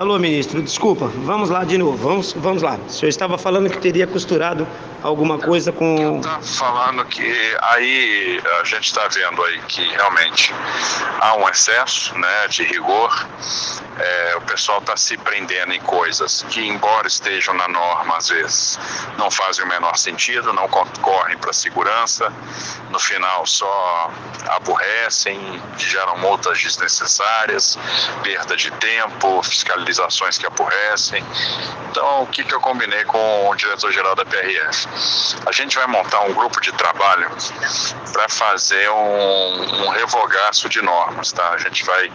Alô, ministro, desculpa, vamos lá de novo, vamos, vamos lá. O senhor estava falando que teria costurado alguma coisa com. Está falando que aí a gente está vendo aí que realmente há um excesso né, de rigor. É, o pessoal está se prendendo em coisas que, embora estejam na norma, às vezes não fazem o menor sentido, não concorrem para a segurança, no final só aborrecem, geram multas desnecessárias, perda de tempo, fiscalizações que aborrecem. Então, o que, que eu combinei com o diretor-geral da PRF? A gente vai montar um grupo de trabalho para fazer um, um revogaço de normas, tá? A gente vai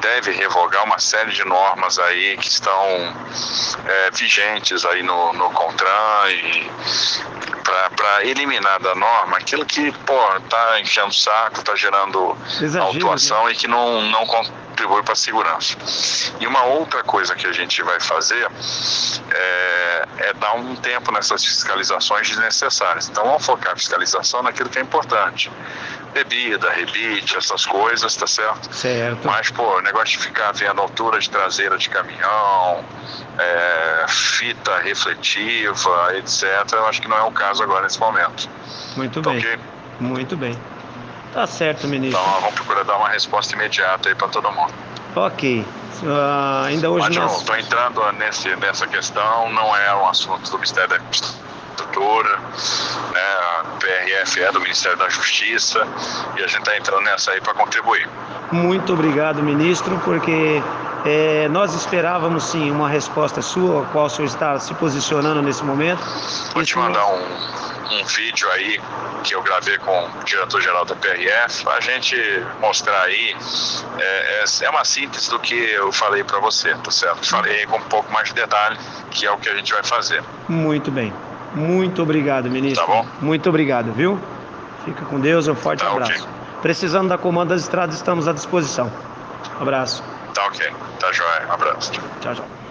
deve revogar uma série de normas aí que estão é, vigentes aí no, no CONTRAN e para eliminar da norma aquilo que, pô, tá enchendo o saco, tá gerando Exagero, autuação e que não, não contribui para a segurança. E uma outra coisa que a gente vai fazer é, é dar um tempo nessas fiscalizações desnecessárias. Então vamos focar a fiscalização naquilo que é importante. Bebida, rebite, essas coisas, tá certo? Certo. Mas, pô, o negócio de ficar vendo altura de traseira de caminhão, é, fita refletiva, etc., eu acho que não é o caso agora nesse momento. Muito Tá bem. Muito bem. Tá certo, ministro. Então vamos procurar dar uma resposta imediata aí para todo mundo. Ok. Ah, ainda hoje Mas, nós. estou entrando nesse, nessa questão, não é um assunto do Ministério da Infraestrutura, né? a PRF é do Ministério da Justiça e a gente está entrando nessa aí para contribuir. Muito obrigado, ministro, porque eh, nós esperávamos sim uma resposta sua, a qual o senhor está se posicionando nesse momento. Vou Isso te mandar um, um vídeo aí que eu gravei com o diretor-geral da PRF, a gente mostrar aí, é, é, uma síntese do que eu falei para você, tá certo? Falei com um pouco mais de detalhe, que é o que a gente vai fazer. Muito bem. Muito obrigado, ministro. Tá bom. Muito obrigado, viu? Fica com Deus, um forte Tá, abraço. Precisando da comanda das estradas, estamos à disposição. Abraço. Tá ok, tá joia, um abraço. Tchau, tchau.